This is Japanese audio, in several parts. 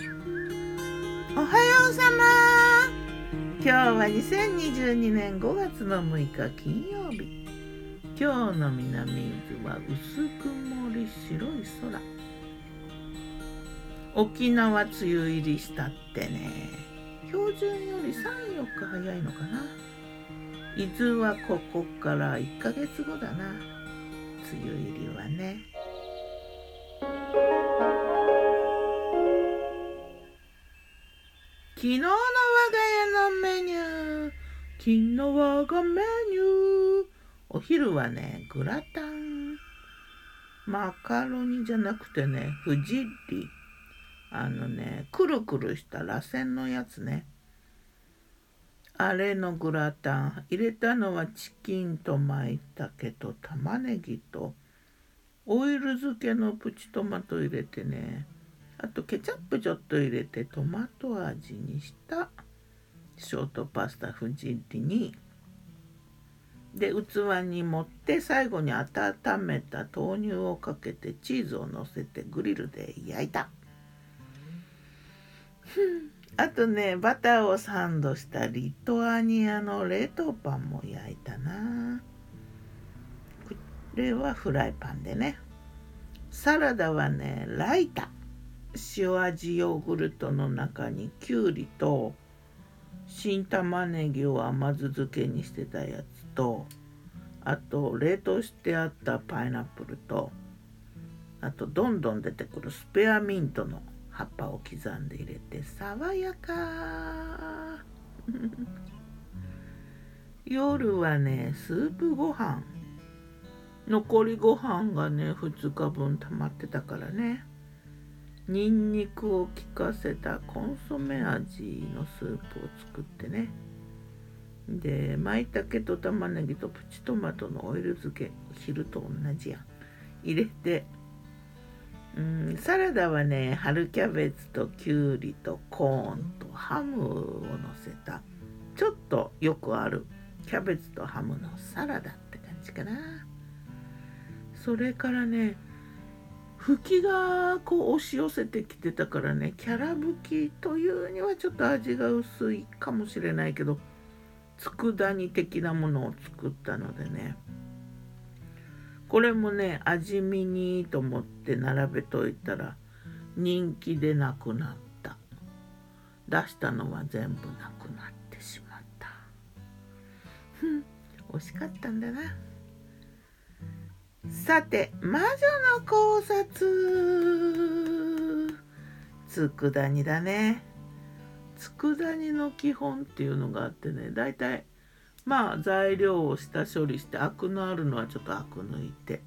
おはようさま。今日は2022年5月の6日金曜日。今日の南伊豆は薄曇り白い空。沖縄梅雨入りしたってね。標準より34日早いのかな。伊豆はここから1ヶ月後だな。梅雨入りはね。昨日の我が家のメニュー。昨日我がメニュー。お昼はねグラタン。マカロニじゃなくてねフジッリあのねくるくるした螺旋のやつね。あれのグラタン。入れたのはチキンと舞茸と玉ねぎと。オイル漬けのプチトマト入れてね。あとケチャップちょっと入れてトマト味にしたショートパスタフジッリにで器に盛って最後に温めた豆乳をかけてチーズをのせてグリルで焼いた。あとねバターをサンドしたリトアニアの冷凍パンも焼いたな。これはフライパンでね。サラダはねライタ。ー塩味ヨーグルトの中にきゅうりと新玉ねぎを甘酢漬けにしてたやつとあと冷凍してあったパイナップルとあとどんどん出てくるスペアミントの葉っぱを刻んで入れて爽やか。夜はねスープご飯。残りご飯がね2日分溜まってたからね。にんにくを効かせたコンソメ味のスープを作ってね。で舞茸と玉ねぎとプチトマトのオイル漬け昼と同じやん。入れてうんサラダはね春キャベツときゅうりとコーンとハムをのせた。ちょっとよくある。キャベツとハムのサラダって感じかな。それからね吹きがこう押し寄せてきてたからねキャラ吹きというにはちょっと味が薄いかもしれないけど佃煮的なものを作ったのでね。これもね味見にと思って並べといたら人気でなくなった。出したのは全部なくなってしまった。ふん惜しかったんだな。さて魔女の考察。佃煮だね。佃煮の基本っていうのがあってね大体まあ材料を下処理してアクのあるのはちょっとアク抜いて。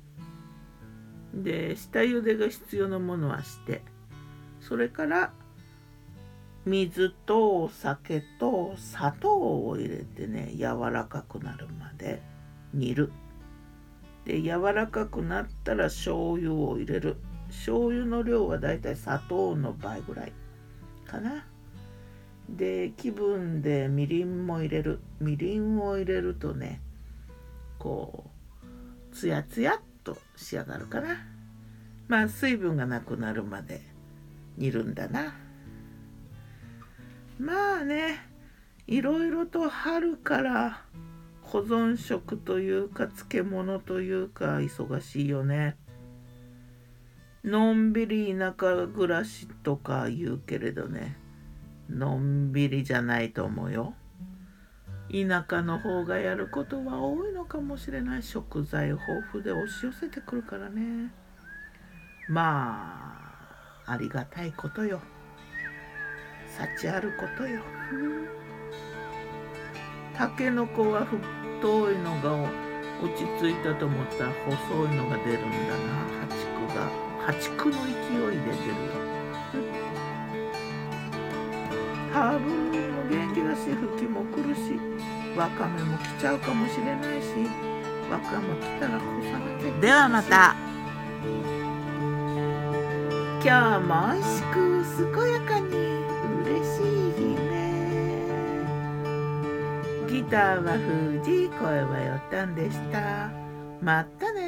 で下茹でが必要なものはして。それから水と酒と砂糖を入れてね柔らかくなるまで煮る。で柔らかくなったら醤油を入れる。醤油の量はだいたい砂糖の倍ぐらいかな。で気分でみりんも入れる。みりんを入れるとねこうツヤツヤっと仕上がるかな。まあ水分がなくなるまで煮るんだな。まあねいろいろと春から保存食というか漬物というか忙しいよね。のんびり田舎暮らしとか言うけれどね。のんびりじゃないと思うよ。田舎の方がやることは多いのかもしれない。食材豊富で押し寄せてくるからね。まあありがたいことよ。幸あることよ。たけのこは太いのが落ち着いたと思ったら細いのが出るんだな。破竹が破竹の勢いで出るよハーブも元気だし吹きも来るしわかめも来ちゃうかもしれないしわかめ来たら干さなきゃではまた。今日も美味しく健やかに嬉しいギターは藤井声はよったんでした。まったね。